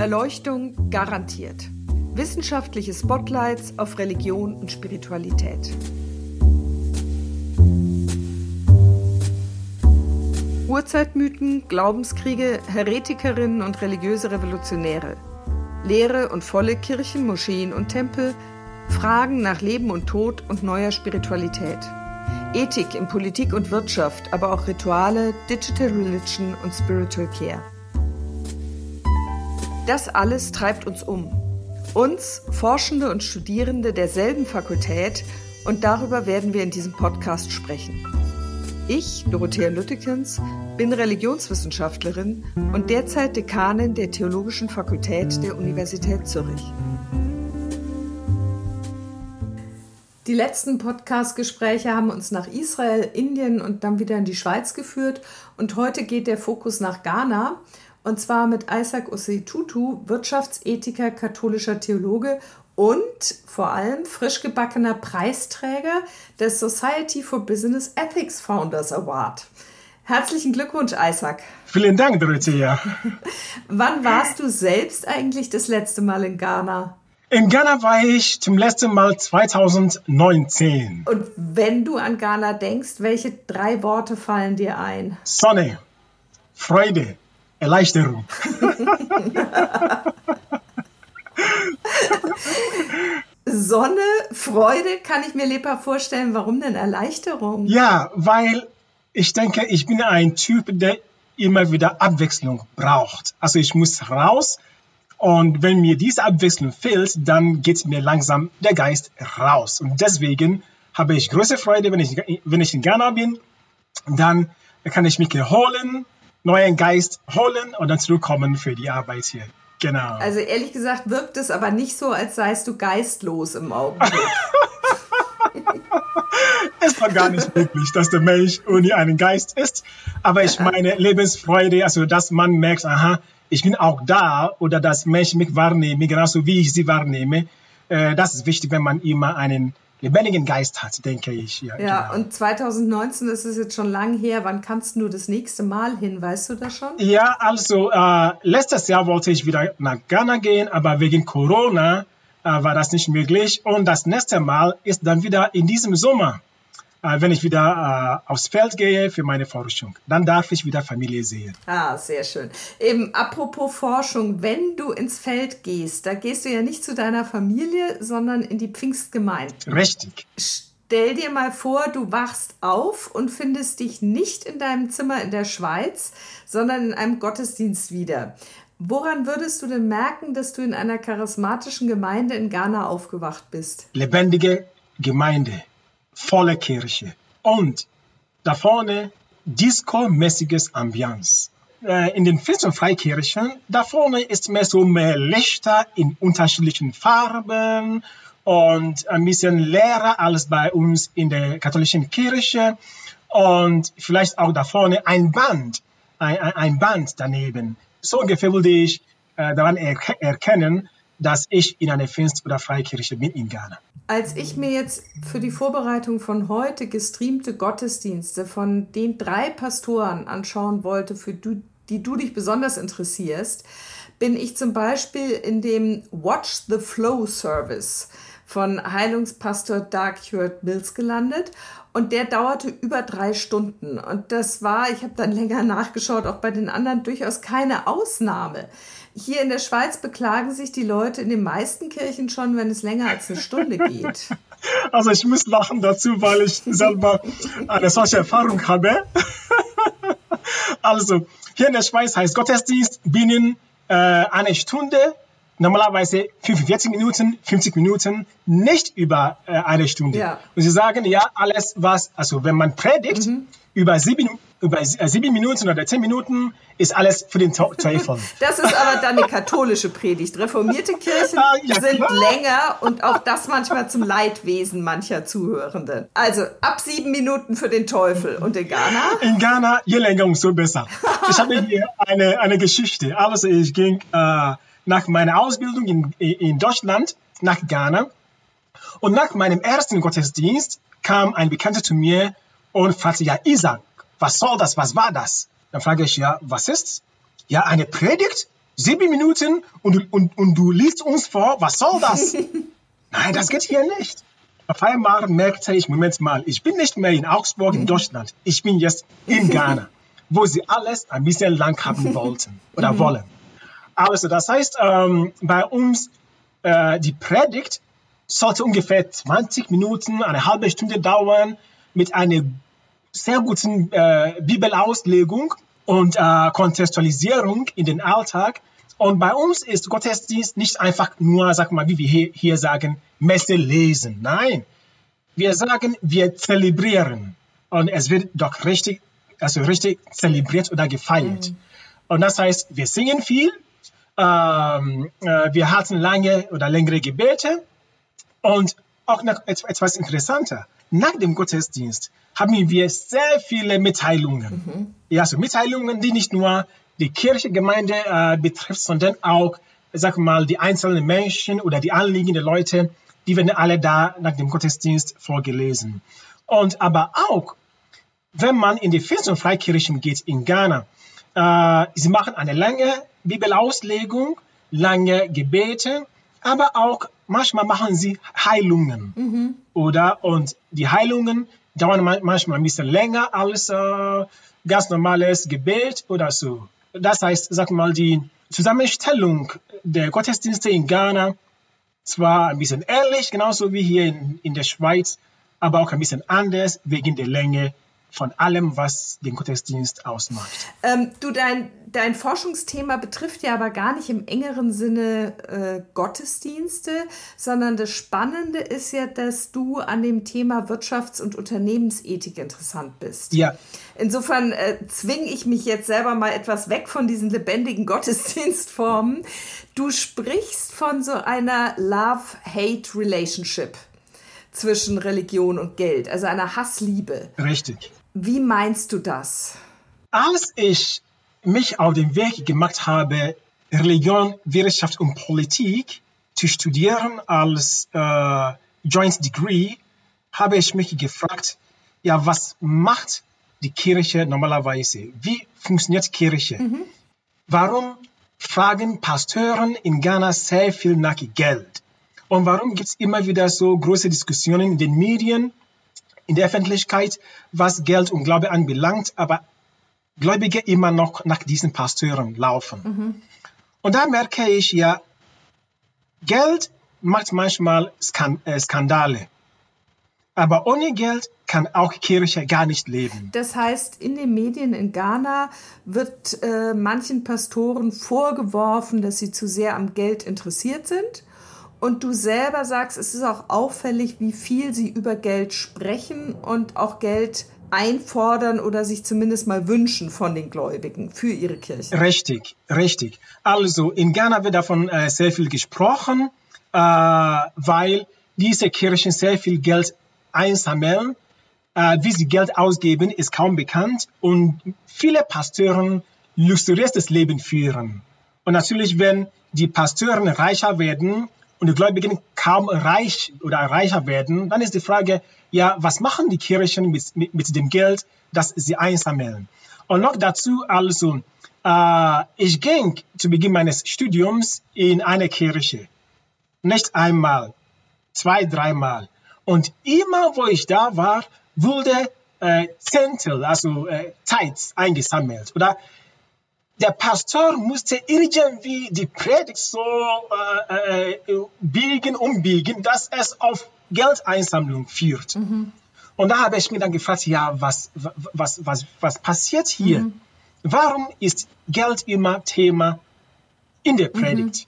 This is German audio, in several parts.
Erleuchtung garantiert. Wissenschaftliche Spotlights auf Religion und Spiritualität. Urzeitmythen, Glaubenskriege, Heretikerinnen und religiöse Revolutionäre. Leere und volle Kirchen, Moscheen und Tempel, Fragen nach Leben und Tod und neuer Spiritualität. Ethik in Politik und Wirtschaft, aber auch Rituale, Digital Religion und Spiritual Care. Das alles treibt uns um. Uns, Forschende und Studierende derselben Fakultät, und darüber werden wir in diesem Podcast sprechen. Ich, Dorothea Lüttekens, bin Religionswissenschaftlerin und derzeit Dekanin der Theologischen Fakultät der Universität Zürich. Die letzten Podcast-Gespräche haben uns nach Israel, Indien und dann wieder in die Schweiz geführt. Und heute geht der Fokus nach Ghana. Und zwar mit Isaac Osei-Tutu, Wirtschaftsethiker, katholischer Theologe und vor allem frisch gebackener Preisträger des Society for Business Ethics Founders Award. Herzlichen Glückwunsch, Isaac. Vielen Dank, Dorothea. Wann warst du selbst eigentlich das letzte Mal in Ghana? In Ghana war ich zum letzten Mal 2019. Und wenn du an Ghana denkst, welche drei Worte fallen dir ein? Sonne, Freude, Erleichterung. Sonne, Freude kann ich mir lebhaft vorstellen. Warum denn Erleichterung? Ja, weil ich denke, ich bin ein Typ, der immer wieder Abwechslung braucht. Also ich muss raus, und wenn mir diese Abwechslung fehlt, dann geht mir langsam der Geist raus. Und deswegen habe ich große Freude, wenn ich, wenn ich in Ghana bin. Dann kann ich mich erholen, neuen Geist holen und dann zurückkommen für die Arbeit hier. Genau. Also ehrlich gesagt wirkt es aber nicht so, als seist du geistlos im Augenblick. es war gar nicht möglich, dass der Mensch ohne einen Geist ist. Aber ich meine Lebensfreude, also dass man merkt, aha, ich bin auch da oder dass Menschen mich wahrnehmen, genauso wie ich sie wahrnehme. Äh, das ist wichtig, wenn man immer einen lebendigen Geist hat, denke ich. Ja, ja genau. und 2019 ist es jetzt schon lang her. Wann kannst du das nächste Mal hin? Weißt du das schon? Ja, also äh, letztes Jahr wollte ich wieder nach Ghana gehen, aber wegen Corona äh, war das nicht möglich. Und das nächste Mal ist dann wieder in diesem Sommer. Äh, wenn ich wieder äh, aufs Feld gehe für meine Forschung. Dann darf ich wieder Familie sehen. Ah, sehr schön. Eben apropos Forschung, wenn du ins Feld gehst, da gehst du ja nicht zu deiner Familie, sondern in die Pfingstgemeinde. Richtig. Stell dir mal vor, du wachst auf und findest dich nicht in deinem Zimmer in der Schweiz, sondern in einem Gottesdienst wieder. Woran würdest du denn merken, dass du in einer charismatischen Gemeinde in Ghana aufgewacht bist? Lebendige Gemeinde volle Kirche und da vorne disco-mäßiges Ambiance. Äh, in den und Freikirchen, da vorne ist mehr so mehr Lichter in unterschiedlichen Farben und ein bisschen leerer als bei uns in der katholischen Kirche und vielleicht auch da vorne ein Band, ein, ein Band daneben. So ungefähr würde ich äh, daran er erkennen, dass ich in einer Pfingst- oder Freikirche bin in Ghana. Als ich mir jetzt für die Vorbereitung von heute gestreamte Gottesdienste von den drei Pastoren anschauen wollte, für du, die du dich besonders interessierst, bin ich zum Beispiel in dem Watch the Flow Service von Heilungspastor Doug Hewitt Mills gelandet und der dauerte über drei Stunden. Und das war, ich habe dann länger nachgeschaut, auch bei den anderen durchaus keine Ausnahme. Hier in der Schweiz beklagen sich die Leute in den meisten Kirchen schon, wenn es länger als eine Stunde geht. Also ich muss lachen dazu, weil ich selber eine solche Erfahrung habe. Also hier in der Schweiz heißt Gottesdienst binnen äh, eine Stunde normalerweise 45 Minuten, 50 Minuten, nicht über äh, eine Stunde. Ja. Und sie sagen, ja, alles was, also wenn man predigt, mhm. Über sieben über äh, sieben Minuten oder zehn Minuten ist alles für den Teufel. Das ist aber dann eine katholische Predigt. Reformierte Kirchen ah, ja, sind länger und auch das manchmal zum Leidwesen mancher Zuhörenden. Also ab sieben Minuten für den Teufel. Und in Ghana? In Ghana, je länger, umso besser. Ich habe hier eine, eine Geschichte. Also ich ging äh, nach meiner Ausbildung in, in Deutschland nach Ghana und nach meinem ersten Gottesdienst kam ein Bekannter zu mir und fragte, ja, Isaac, was soll das? Was war das? Dann frage ich, ja, was ist? Ja, eine Predigt? sieben Minuten und, und, und du liest uns vor, was soll das? Nein, das geht hier nicht. Auf einmal merkte ich, Moment mal, ich bin nicht mehr in Augsburg in Deutschland, ich bin jetzt in Ghana, wo sie alles ein bisschen lang haben wollten oder wollen. Also das heißt, ähm, bei uns äh, die Predigt sollte ungefähr 20 Minuten, eine halbe Stunde dauern mit einer sehr guten äh, Bibelauslegung und äh, Kontextualisierung in den Alltag. Und bei uns ist Gottesdienst nicht einfach nur, sag mal, wie wir hier, hier sagen, Messe lesen. Nein, wir sagen, wir zelebrieren. Und es wird doch richtig, also richtig zelebriert oder gefeiert. Mhm. Und das heißt, wir singen viel, ähm, äh, wir hatten lange oder längere Gebete und auch noch etwas interessanter. Nach dem Gottesdienst haben wir sehr viele Mitteilungen. Mhm. Ja, so Mitteilungen, die nicht nur die Kirchengemeinde äh, betrifft, sondern auch, sag mal, die einzelnen Menschen oder die Anliegen der Leute, die werden alle da nach dem Gottesdienst vorgelesen. Und aber auch, wenn man in die Fest- und Freikirchen geht in Ghana, äh, sie machen eine lange Bibelauslegung, lange Gebete, aber auch manchmal machen sie Heilungen. Mhm. Oder? Und die Heilungen dauern manchmal ein bisschen länger als äh, ganz normales Gebet oder so. Das heißt, sag mal, die Zusammenstellung der Gottesdienste in Ghana zwar ein bisschen ähnlich, genauso wie hier in, in der Schweiz, aber auch ein bisschen anders wegen der Länge von allem, was den Gottesdienst ausmacht. Ähm, du, dein, dein Forschungsthema betrifft ja aber gar nicht im engeren Sinne äh, Gottesdienste, sondern das Spannende ist ja, dass du an dem Thema Wirtschafts- und Unternehmensethik interessant bist. Ja. Insofern äh, zwinge ich mich jetzt selber mal etwas weg von diesen lebendigen Gottesdienstformen. Du sprichst von so einer Love-Hate-Relationship zwischen Religion und Geld, also einer Hassliebe. Richtig. Wie meinst du das? Als ich mich auf den Weg gemacht habe, Religion, Wirtschaft und Politik zu studieren als äh, Joint Degree, habe ich mich gefragt, ja, was macht die Kirche normalerweise? Wie funktioniert Kirche? Mhm. Warum fragen Pastoren in Ghana sehr viel nach Geld? Und warum gibt es immer wieder so große Diskussionen in den Medien in der Öffentlichkeit, was Geld und Glaube anbelangt, aber Gläubige immer noch nach diesen Pastoren laufen. Mhm. Und da merke ich ja, Geld macht manchmal äh, Skandale. Aber ohne Geld kann auch Kirche gar nicht leben. Das heißt, in den Medien in Ghana wird äh, manchen Pastoren vorgeworfen, dass sie zu sehr am Geld interessiert sind und du selber sagst, es ist auch auffällig, wie viel sie über Geld sprechen und auch Geld einfordern oder sich zumindest mal wünschen von den Gläubigen für ihre Kirche. Richtig, richtig. Also in Ghana wird davon äh, sehr viel gesprochen, äh, weil diese Kirchen sehr viel Geld einsammeln. Äh, wie sie Geld ausgeben, ist kaum bekannt und viele Pastoren luxuriöses Leben führen. Und natürlich, wenn die Pastoren reicher werden, und die Gläubigen kaum reich oder reicher werden, dann ist die Frage, ja, was machen die Kirchen mit, mit, mit dem Geld, das sie einsammeln? Und noch dazu also, äh, ich ging zu Beginn meines Studiums in eine Kirche. Nicht einmal, zwei, dreimal. Und immer, wo ich da war, wurde äh, Zentel, also äh, Zeit eingesammelt. Oder der Pastor musste irgendwie die Predigt so äh, äh, biegen, umbiegen, dass es auf Geldeinsammlung führt. Mhm. Und da habe ich mir dann gefragt, ja, was, was, was, was passiert hier? Mhm. Warum ist Geld immer Thema in der Predigt?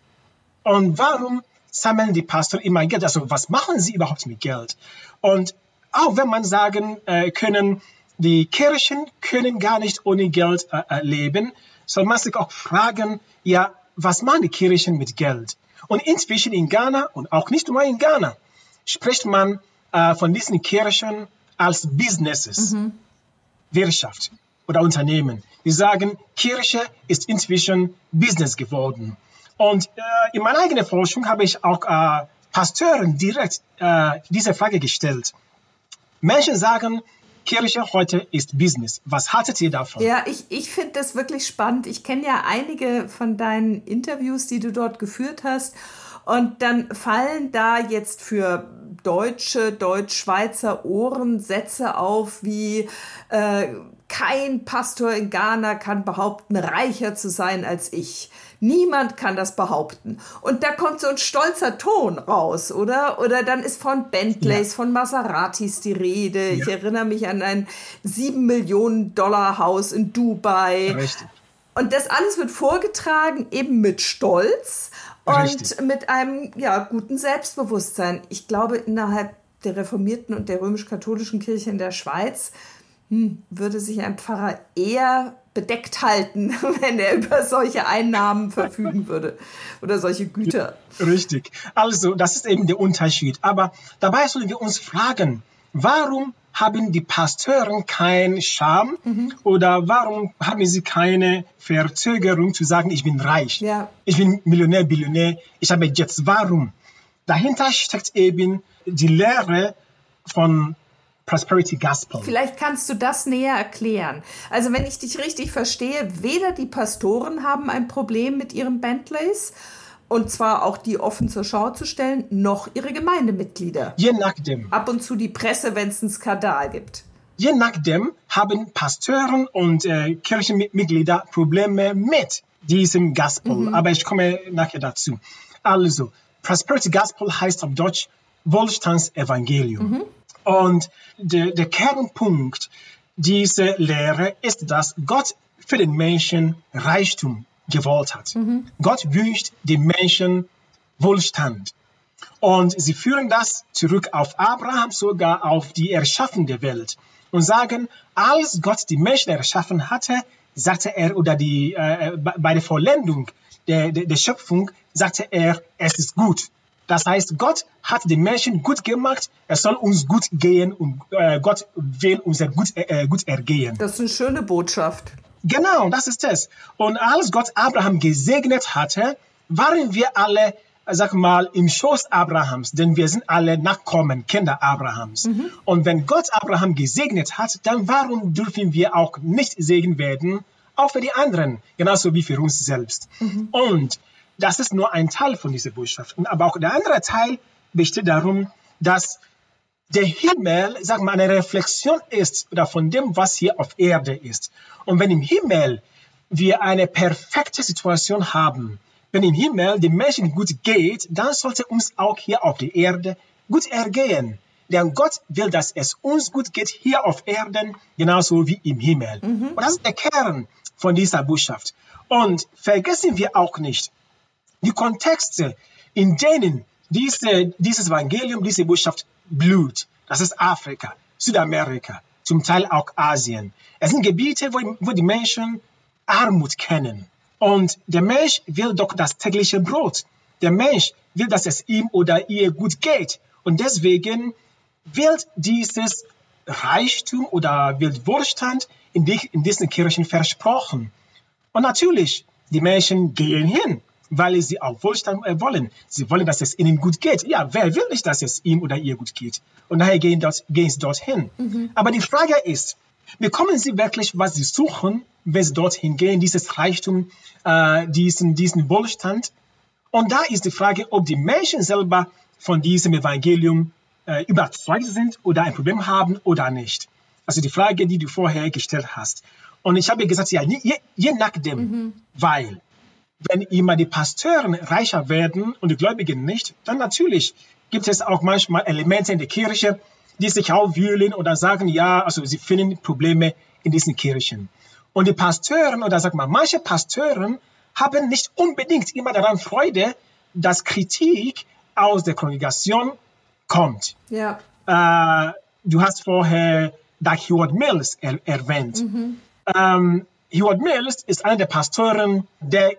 Mhm. Und warum sammeln die Pastor immer Geld? Also was machen sie überhaupt mit Geld? Und auch wenn man sagen äh, können, die Kirchen können gar nicht ohne Geld äh, äh leben, soll man sich auch fragen, ja, was machen die Kirchen mit Geld? Und inzwischen in Ghana und auch nicht nur in Ghana spricht man äh, von diesen Kirchen als Businesses, mhm. Wirtschaft oder Unternehmen. Die sagen, Kirche ist inzwischen Business geworden. Und äh, in meiner eigenen Forschung habe ich auch äh, Pasteuren direkt äh, diese Frage gestellt. Menschen sagen, Kirche heute ist Business. Was haltet ihr davon? Ja, ich, ich finde das wirklich spannend. Ich kenne ja einige von deinen Interviews, die du dort geführt hast. Und dann fallen da jetzt für deutsche, deutsch-schweizer Ohren Sätze auf wie äh, kein Pastor in Ghana kann behaupten, reicher zu sein als ich. Niemand kann das behaupten. Und da kommt so ein stolzer Ton raus, oder? Oder dann ist von Bentleys, ja. von Maseratis die Rede. Ja. Ich erinnere mich an ein sieben Millionen Dollar Haus in Dubai. Richtig. Und das alles wird vorgetragen, eben mit Stolz und Richtig. mit einem ja, guten Selbstbewusstsein. Ich glaube, innerhalb der reformierten und der römisch-katholischen Kirche in der Schweiz hm, würde sich ein Pfarrer eher bedeckt halten, wenn er über solche Einnahmen verfügen würde oder solche Güter. Richtig. Also, das ist eben der Unterschied. Aber dabei sollen wir uns fragen, warum haben die Pastoren keinen Scham mhm. oder warum haben sie keine Verzögerung zu sagen, ich bin reich, ja. ich bin Millionär, Billionär, ich habe Jets. Warum? Dahinter steckt eben die Lehre von Prosperity Gospel. Vielleicht kannst du das näher erklären. Also wenn ich dich richtig verstehe, weder die Pastoren haben ein Problem mit ihren Bentleys, und zwar auch die offen zur Schau zu stellen, noch ihre Gemeindemitglieder. Je nachdem. Ab und zu die Presse, wenn es einen Skandal gibt. Je nachdem haben Pastoren und äh, Kirchenmitglieder Probleme mit diesem Gospel. Mhm. Aber ich komme nachher dazu. Also, Prosperity Gospel heißt auf Deutsch Wohlstandsevangelium. Mhm. Und der, der Kernpunkt dieser Lehre ist, dass Gott für den Menschen Reichtum gewollt hat. Mhm. Gott wünscht den Menschen Wohlstand. Und sie führen das zurück auf Abraham, sogar auf die Erschaffung der Welt und sagen, als Gott die Menschen erschaffen hatte, sagte er, oder die, äh, bei der Vollendung der, der, der Schöpfung, sagte er, es ist gut. Das heißt, Gott hat den Menschen gut gemacht, es soll uns gut gehen und äh, Gott will unser gut, äh, gut ergehen. Das ist eine schöne Botschaft. Genau, das ist es. Und als Gott Abraham gesegnet hatte, waren wir alle, sag mal, im Schoß Abrahams, denn wir sind alle Nachkommen, Kinder Abrahams. Mhm. Und wenn Gott Abraham gesegnet hat, dann warum dürfen wir auch nicht Segen werden, auch für die anderen, genauso wie für uns selbst. Mhm. Und das ist nur ein Teil von dieser Botschaft. Aber auch der andere Teil besteht darum, dass der Himmel, sagen wir, eine Reflexion ist oder von dem, was hier auf Erde ist. Und wenn im Himmel wir eine perfekte Situation haben, wenn im Himmel den Menschen gut geht, dann sollte uns auch hier auf der Erde gut ergehen. Denn Gott will, dass es uns gut geht hier auf Erden, genauso wie im Himmel. Mhm. Und das ist der Kern von dieser Botschaft. Und vergessen wir auch nicht, die Kontexte, in denen diese, dieses Evangelium, diese Botschaft blüht. Das ist Afrika, Südamerika, zum Teil auch Asien. Es sind Gebiete, wo, wo die Menschen Armut kennen. Und der Mensch will doch das tägliche Brot. Der Mensch will, dass es ihm oder ihr gut geht. Und deswegen wird dieses Reichtum oder wird Wohlstand in, die, in diesen Kirchen versprochen. Und natürlich, die Menschen gehen hin weil sie auch Wohlstand äh, wollen. Sie wollen, dass es ihnen gut geht. Ja, wer will nicht, dass es ihm oder ihr gut geht? Und daher gehen, dort, gehen sie dorthin. Mhm. Aber die Frage ist, bekommen sie wirklich, was sie suchen, wenn sie dorthin gehen, dieses Reichtum, äh, diesen, diesen Wohlstand? Und da ist die Frage, ob die Menschen selber von diesem Evangelium äh, überzeugt sind oder ein Problem haben oder nicht. Also die Frage, die du vorher gestellt hast. Und ich habe gesagt, ja, je, je nachdem, mhm. weil wenn immer die Pastoren reicher werden und die Gläubigen nicht, dann natürlich gibt es auch manchmal Elemente in der Kirche, die sich aufwühlen oder sagen, ja, also sie finden Probleme in diesen Kirchen. Und die Pastoren oder sag mal, manche Pastoren haben nicht unbedingt immer daran Freude, dass Kritik aus der Kongregation kommt. Ja. Äh, du hast vorher Doug Hewitt Mills er erwähnt. Mhm. Ähm, Howard Mills ist einer der Pastoren, der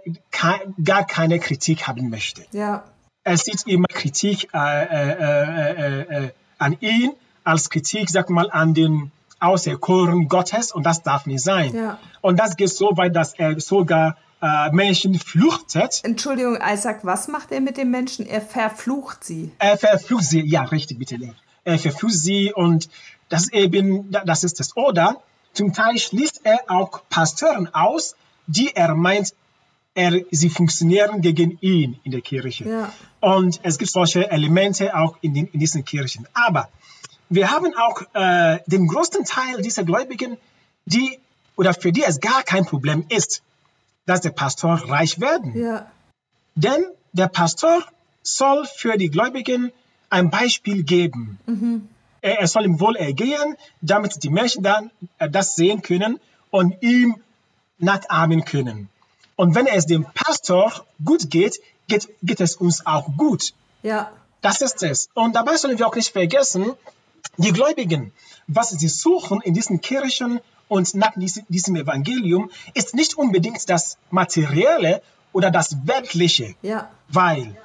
gar keine Kritik haben möchte. Ja. Er sieht immer Kritik äh, äh, äh, an ihn als Kritik, sag mal, an den Auserkoren Gottes und das darf nicht sein. Ja. Und das geht so weit, dass er sogar äh, Menschen fluchtet. Entschuldigung, Isaac, was macht er mit den Menschen? Er verflucht sie. Er verflucht sie, ja, richtig, bitte. Er verflucht sie und Das ist eben, das ist es. Oder zum Teil schließt er auch Pastoren aus, die er meint, er, sie funktionieren gegen ihn in der Kirche. Ja. Und es gibt solche Elemente auch in, den, in diesen Kirchen. Aber wir haben auch äh, den größten Teil dieser Gläubigen, die oder für die es gar kein Problem ist, dass der Pastor reich werden. Ja. Denn der Pastor soll für die Gläubigen ein Beispiel geben. Er, er soll ihm wohl ergehen, damit die Menschen dann äh, das sehen können und ihm nachahmen können. Und wenn es dem Pastor gut geht, geht, geht es uns auch gut. Ja. Das ist es. Und dabei sollen wir auch nicht vergessen, die Gläubigen, was sie suchen in diesen Kirchen und nach diesem diesem Evangelium, ist nicht unbedingt das Materielle oder das Weltliche, Ja. weil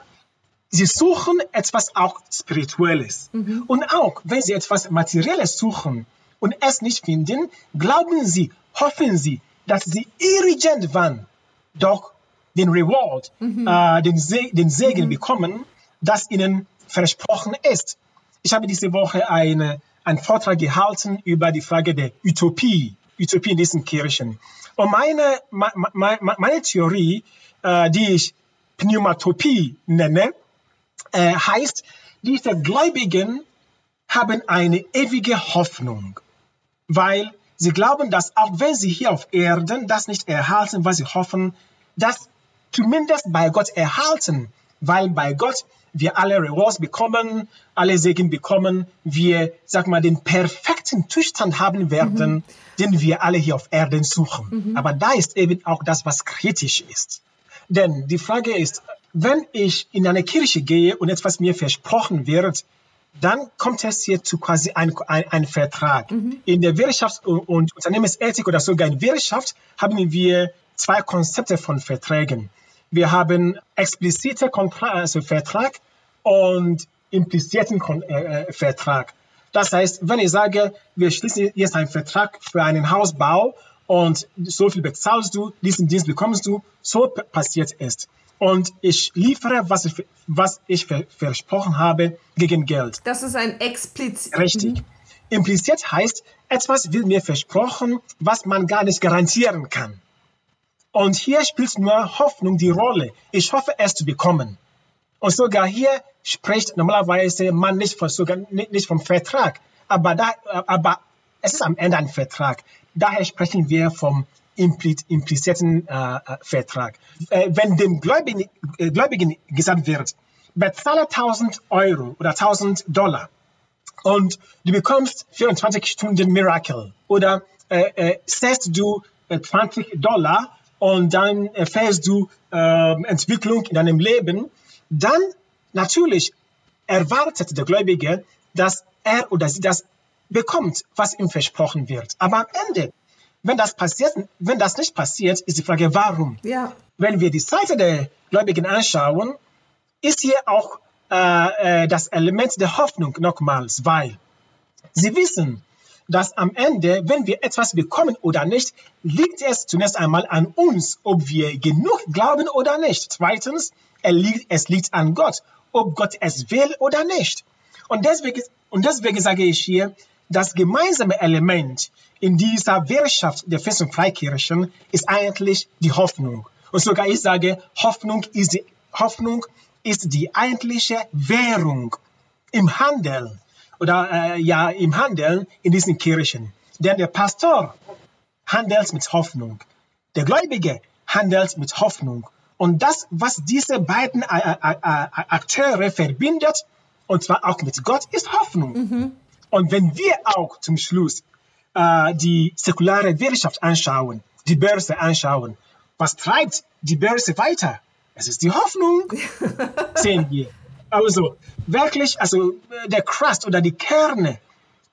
sie suchen etwas auch Spirituelles. Und auch wenn sie etwas Materielles suchen und es nicht finden, glauben sie, hoffen sie, dass sie irgendwann doch den Reward, äh, den, Se den Segen bekommen, das ihnen versprochen ist. Ich habe diese Woche eine, einen Vortrag gehalten über die Frage der Utopie, Utopie in diesen Kirchen. Und meine, ma- meine Theorie, äh, die ich Pneumatopie nenne, äh, heißt, diese Gläubigen haben eine ewige Hoffnung, weil sie glauben, dass auch wenn sie hier auf Erden das nicht erhalten, was sie hoffen, das zumindest bei Gott erhalten, weil bei Gott wir alle Rewards bekommen, alle Segen bekommen, wir, sag mal, den perfekten Zustand haben werden, den wir alle hier auf Erden suchen. Aber da ist eben auch das, was kritisch ist. Denn die Frage ist, wenn ich in eine Kirche gehe und etwas mir versprochen wird, dann kommt es hier zu quasi ein, ein, ein Vertrag. In der Wirtschafts- und Unternehmensethik oder sogar in Wirtschaft haben wir zwei Konzepte von Verträgen. Wir haben explizite Kontra also Vertrag und implizierten Kon äh, äh, Vertrag. Das heißt, wenn ich sage, wir schließen jetzt einen Vertrag für einen Hausbau und so viel bezahlst du, diesen Dienst bekommst du, so passiert es. Und ich liefere, was ich, was ich ver versprochen habe, gegen Geld. Das ist ein explizit. Richtig. Impliziert heißt, etwas wird mir versprochen, was man gar nicht garantieren kann. Und hier spielt nur Hoffnung die Rolle. Ich hoffe, es zu bekommen. Und sogar hier spricht normalerweise man nicht, von, sogar nicht nicht vom Vertrag, aber, da, aber es ist am Ende ein Vertrag. Daher sprechen wir vom impli- implizierten äh, äh, Vertrag. Äh, wenn dem Gläubigen, äh, Gläubigen gesagt wird, bezahle 1000 Euro oder 1000 Dollar und du bekommst 24 Stunden Miracle oder äh, äh, setzt du äh, 20 Dollar und dann erfährst du äh, Entwicklung in deinem Leben, dann natürlich erwartet der Gläubige, dass er oder sie das bekommt, was ihm versprochen wird. Aber am Ende, wenn das passiert, wenn das nicht passiert, ist die Frage, warum? Ja. Wenn wir die Seite der Gläubigen anschauen, ist hier auch äh, äh, das Element der Hoffnung nochmals, weil sie wissen, dass am Ende, wenn wir etwas bekommen oder nicht, liegt es zunächst einmal an uns, ob wir genug glauben oder nicht. Zweitens, es liegt, es liegt an Gott, ob Gott es will oder nicht. Und deswegen, und deswegen sage ich hier, das gemeinsame Element in dieser Wirtschaft der Fest- und Freikirchen ist eigentlich die Hoffnung. Und sogar ich sage, Hoffnung ist die, Hoffnung ist die eigentliche Währung im Handel oder äh, ja im Handeln in diesen Kirchen. Denn der Pastor handelt mit Hoffnung. Der Gläubige handelt mit Hoffnung. Und das, was diese beiden äh, äh, äh, Akteure verbindet, und zwar auch mit Gott, ist Hoffnung. Und wenn wir auch zum Schluss äh, die säkulare Wirtschaft anschauen, die Börse anschauen, was treibt die Börse weiter? Es ist die Hoffnung, sehen wir. Also wirklich, also der Crust oder die Kerne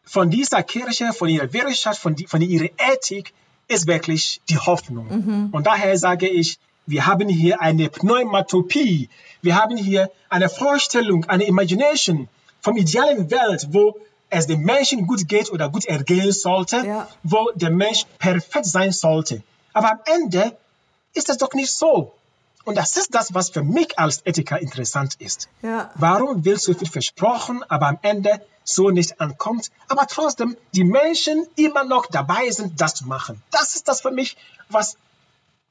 von dieser Kirche, von ihrer Wirtschaft, von, die, von ihrer Ethik ist wirklich die Hoffnung. Und daher sage ich, wir haben hier eine Pneumatopie. Wir haben hier eine Vorstellung, eine Imagination vom idealen Welt, wo es dem Menschen gut geht oder gut ergehen sollte, Ja. wo der Mensch perfekt sein sollte. Aber am Ende ist es doch nicht so. Und das ist das, was für mich als Ethiker interessant ist. Ja. Warum wird so viel versprochen, aber am Ende so nicht ankommt, aber trotzdem die Menschen immer noch dabei sind, das zu machen. Das ist das für mich, was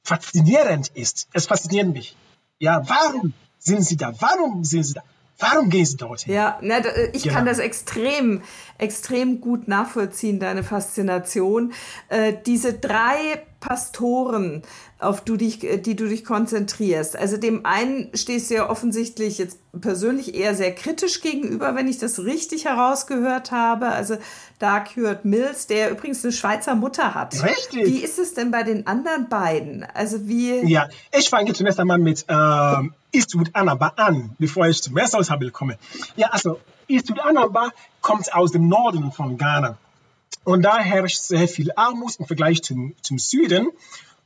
faszinierend ist. Es fasziniert mich. Ja, warum sind sie da? Warum sind sie da? Warum gehen sie dorthin? Ja, na, ich genau. kann das extrem, extrem gut nachvollziehen, deine Faszination. Äh, diese drei Pastoren, auf du dich, äh, die du dich konzentrierst. Also dem einen stehst du ja offensichtlich jetzt persönlich eher sehr kritisch gegenüber, wenn ich das richtig herausgehört habe. Also Dark Hurt Mills, der übrigens eine Schweizer Mutter hat. Richtig. Wie ist es denn bei den anderen beiden? Also wie? Ja, ich fange zunächst einmal mit ähm, Eastwood Anaba an, bevor ich zum Messerhaushabel komme. Ja, also Eastwood Anaba kommt aus dem Norden von Ghana. Und da herrscht sehr viel Armut im Vergleich zum, zum Süden.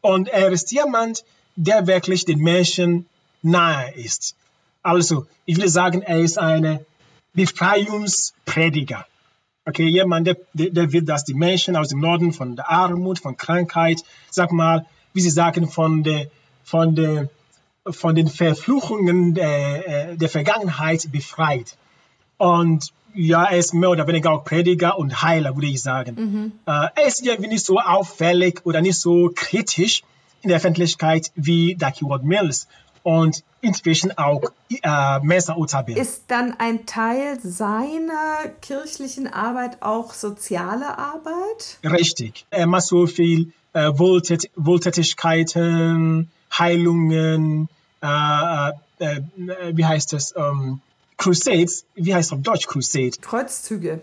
Und er ist jemand, der wirklich den Menschen nahe ist. Also, ich will sagen, er ist ein Befreiungsprediger. Okay, jemand, der, der will, dass die Menschen aus dem Norden von der Armut, von Krankheit, sag mal, wie sie sagen, von der, von der, von den Verfluchungen der, äh, der Vergangenheit befreit. Und ja, er ist mehr oder weniger auch Prediger und Heiler, würde ich sagen. Mhm. Äh, er ist irgendwie nicht so auffällig oder nicht so kritisch in der Öffentlichkeit wie Ducky Ward Mills und inzwischen auch äh, Mesa Otabil. Ist dann ein Teil seiner kirchlichen Arbeit auch soziale Arbeit? Richtig. Er macht so viel äh, Wohltät Wohltätigkeiten, Heilungen, äh, äh, äh wie heißt es? Ähm, Crusades, wie heißt es auf Deutsch Crusade? Kreuzzüge.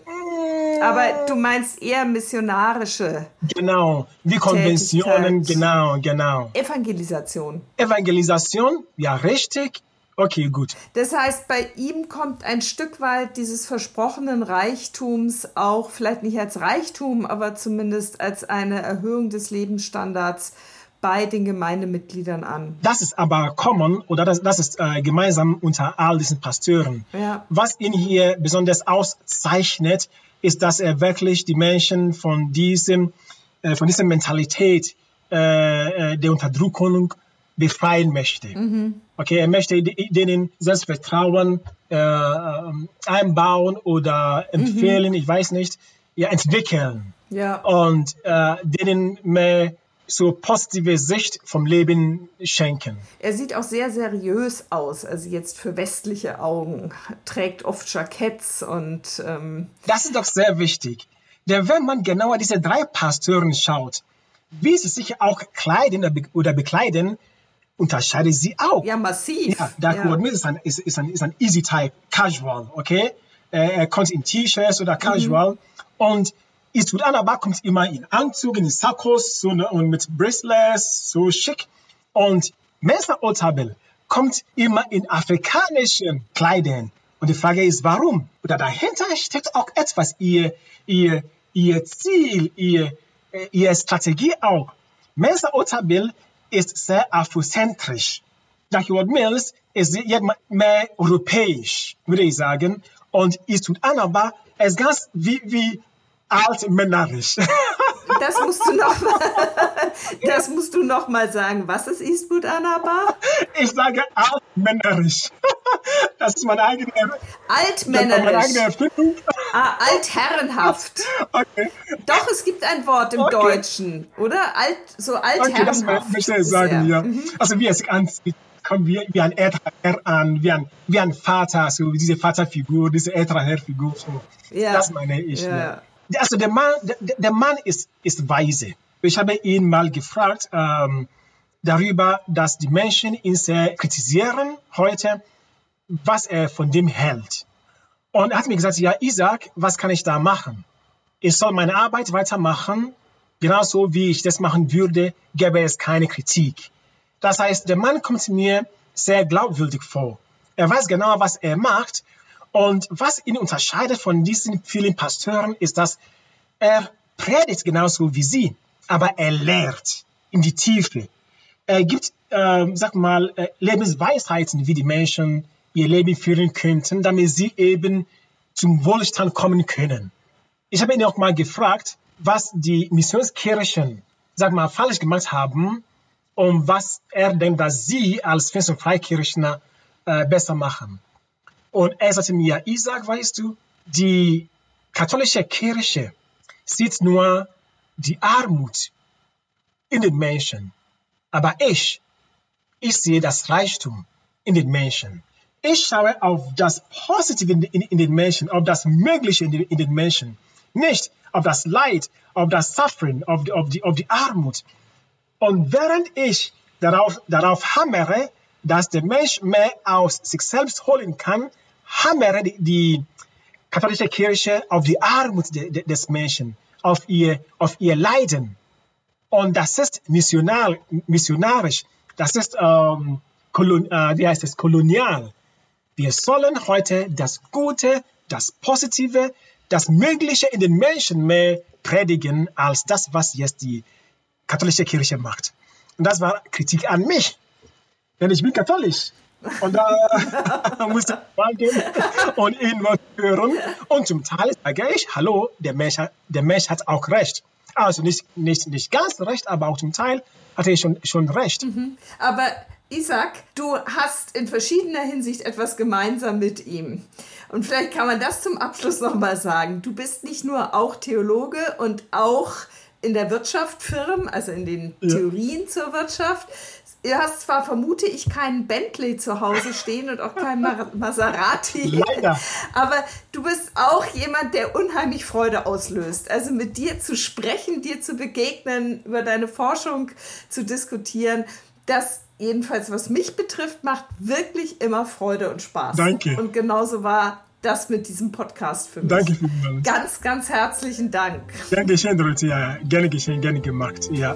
Aber du meinst eher missionarische. Genau, wie Konventionen, genau, genau. Evangelisation. Evangelisation, ja, richtig. Okay, gut. Das heißt, bei ihm kommt ein Stück weit dieses versprochenen Reichtums auch, vielleicht nicht als Reichtum, aber zumindest als eine Erhöhung des Lebensstandards bei den Gemeindemitgliedern an. Das ist aber common oder das, das ist äh, gemeinsam unter all diesen Pasteuren. Ja. Was ihn hier besonders auszeichnet, ist, dass er wirklich die Menschen von diesem, äh, von dieser Mentalität äh, äh der Unterdrückung befreien möchte. Mhm. Okay, er möchte denen Selbstvertrauen äh, ähm, einbauen oder empfehlen, mhm. ich weiß nicht, ja, entwickeln. Ja. Und äh, denen mehr so positive Sicht vom Leben schenken. Er sieht auch sehr seriös aus, also jetzt für westliche Augen, trägt oft Jacketts und. Ähm das ist doch sehr wichtig. Denn wenn man genauer diese drei Pastoren schaut, wie sie sich auch kleiden oder bekleiden, unterscheiden sie auch. Ja, massiv. Ja, der ja. ist ein, ist, ist ein, ist ein Easy Type, Casual, okay? Er kommt in T-Shirts oder Casual mhm. und Eastwood Anaba kommt immer in Anzug, in Sackos so, ne, und mit Bracelets, so schick. Und Mesa Otabel kommt immer in afrikanischen Kleidern. Und die Frage ist, warum? Oder dahinter steckt auch etwas, ihr, ihr, ihr Ziel, ihr, äh, ihr Strategie auch. Mesa Otabel ist sehr afrozentrisch. Jackie Mills ist mehr europäisch, würde ich sagen. Und Eastwood Anaba ist ganz wie, wie altmännerisch. Das musst du noch mal, das musst du noch mal sagen. Was ist Eastwood Anaba? Ich sage altmännerisch. Das ist meine eigene Altmännerisch. Meine eigene Erfindung. Ah, altherrenhaft. Okay. Doch, es gibt ein Wort im okay. Deutschen, oder? Alt, so altherrenhaft. Okay, das möchte ich sagen, ja. Mhm. Also wie es anzieht kommen wir wie ein älterer Herr an, wie ein, wie ein Vater, so diese Vaterfigur, diese ältere Herrfigur. So. Ja. Das meine ich. Ja. ja. Also der Mann, der, der Mann ist, ist weise. Ich habe ihn mal gefragt ähm, darüber, dass die Menschen ihn sehr kritisieren heute, was er von dem hält. Und er hat mir gesagt, ja, Isaac, was kann ich da machen? Ich soll meine Arbeit weitermachen, genauso wie ich das machen würde, gäbe es keine Kritik. Das heißt, der Mann kommt mir sehr glaubwürdig vor. Er weiß genau, was er macht und was ihn unterscheidet von diesen vielen Pasteuren ist, dass er predigt genauso wie sie, aber er lehrt in die Tiefe. Er gibt, äh, sag mal, äh, Lebensweisheiten, wie die Menschen ihr Leben führen könnten, damit sie eben zum Wohlstand kommen können. Ich habe ihn auch mal gefragt, was die Missionskirchen, sag mal, falsch gemacht haben, um was er denkt, dass sie als Fest- und Freikirchner äh, besser machen. Und er sagte mir, Isaac, weißt du, die katholische Kirche sieht nur die Armut in den Menschen. Aber ich, ich sehe das Reichtum in den Menschen. Ich schaue auf das Positive in, in, in den Menschen, auf das Mögliche in, in, den Menschen. Nicht auf das Leid, auf das Suffering, auf die, auf die, auf die Armut. Und während ich darauf, darauf hammere, dass der Mensch mehr aus sich selbst holen kann, hammere die, die katholische Kirche auf die Armut de, de, des Menschen, auf ihr, auf ihr Leiden. Und das ist missionar, missionarisch, das ist, ähm, kolon, äh, wie heißt es, kolonial. Wir sollen heute das Gute, das Positive, das Mögliche in den Menschen mehr predigen, als das, was jetzt die katholische Kirche macht. Und das war Kritik an mich. Denn ich bin katholisch. Und da musste ich mal gehen und ihn was hören. Und zum Teil sage ich, hallo, der Mensch, der Mensch hat auch recht. Also nicht, nicht, nicht ganz recht, aber auch zum Teil hatte ich schon, schon recht. Mhm. Aber Isaac, du hast in verschiedener Hinsicht etwas gemeinsam mit ihm. Und vielleicht kann man das zum Abschluss nochmal sagen. Du bist nicht nur auch Theologe und auch in der Wirtschaft firm, also in den ja. Theorien zur Wirtschaft. Du hast zwar, vermute ich, keinen Bentley zu Hause stehen und auch keinen Maserati. Leider. Aber du bist auch jemand, der unheimlich Freude auslöst. Also mit dir zu sprechen, dir zu begegnen, über deine Forschung zu diskutieren, das jedenfalls was mich betrifft, macht wirklich immer Freude und Spaß. Danke. Und genauso war das mit diesem Podcast für mich. Danke vielmals. Ganz, ganz herzlichen Dank. Danke schön, Dorothea. Gerne geschehen, gerne gemacht. Ja.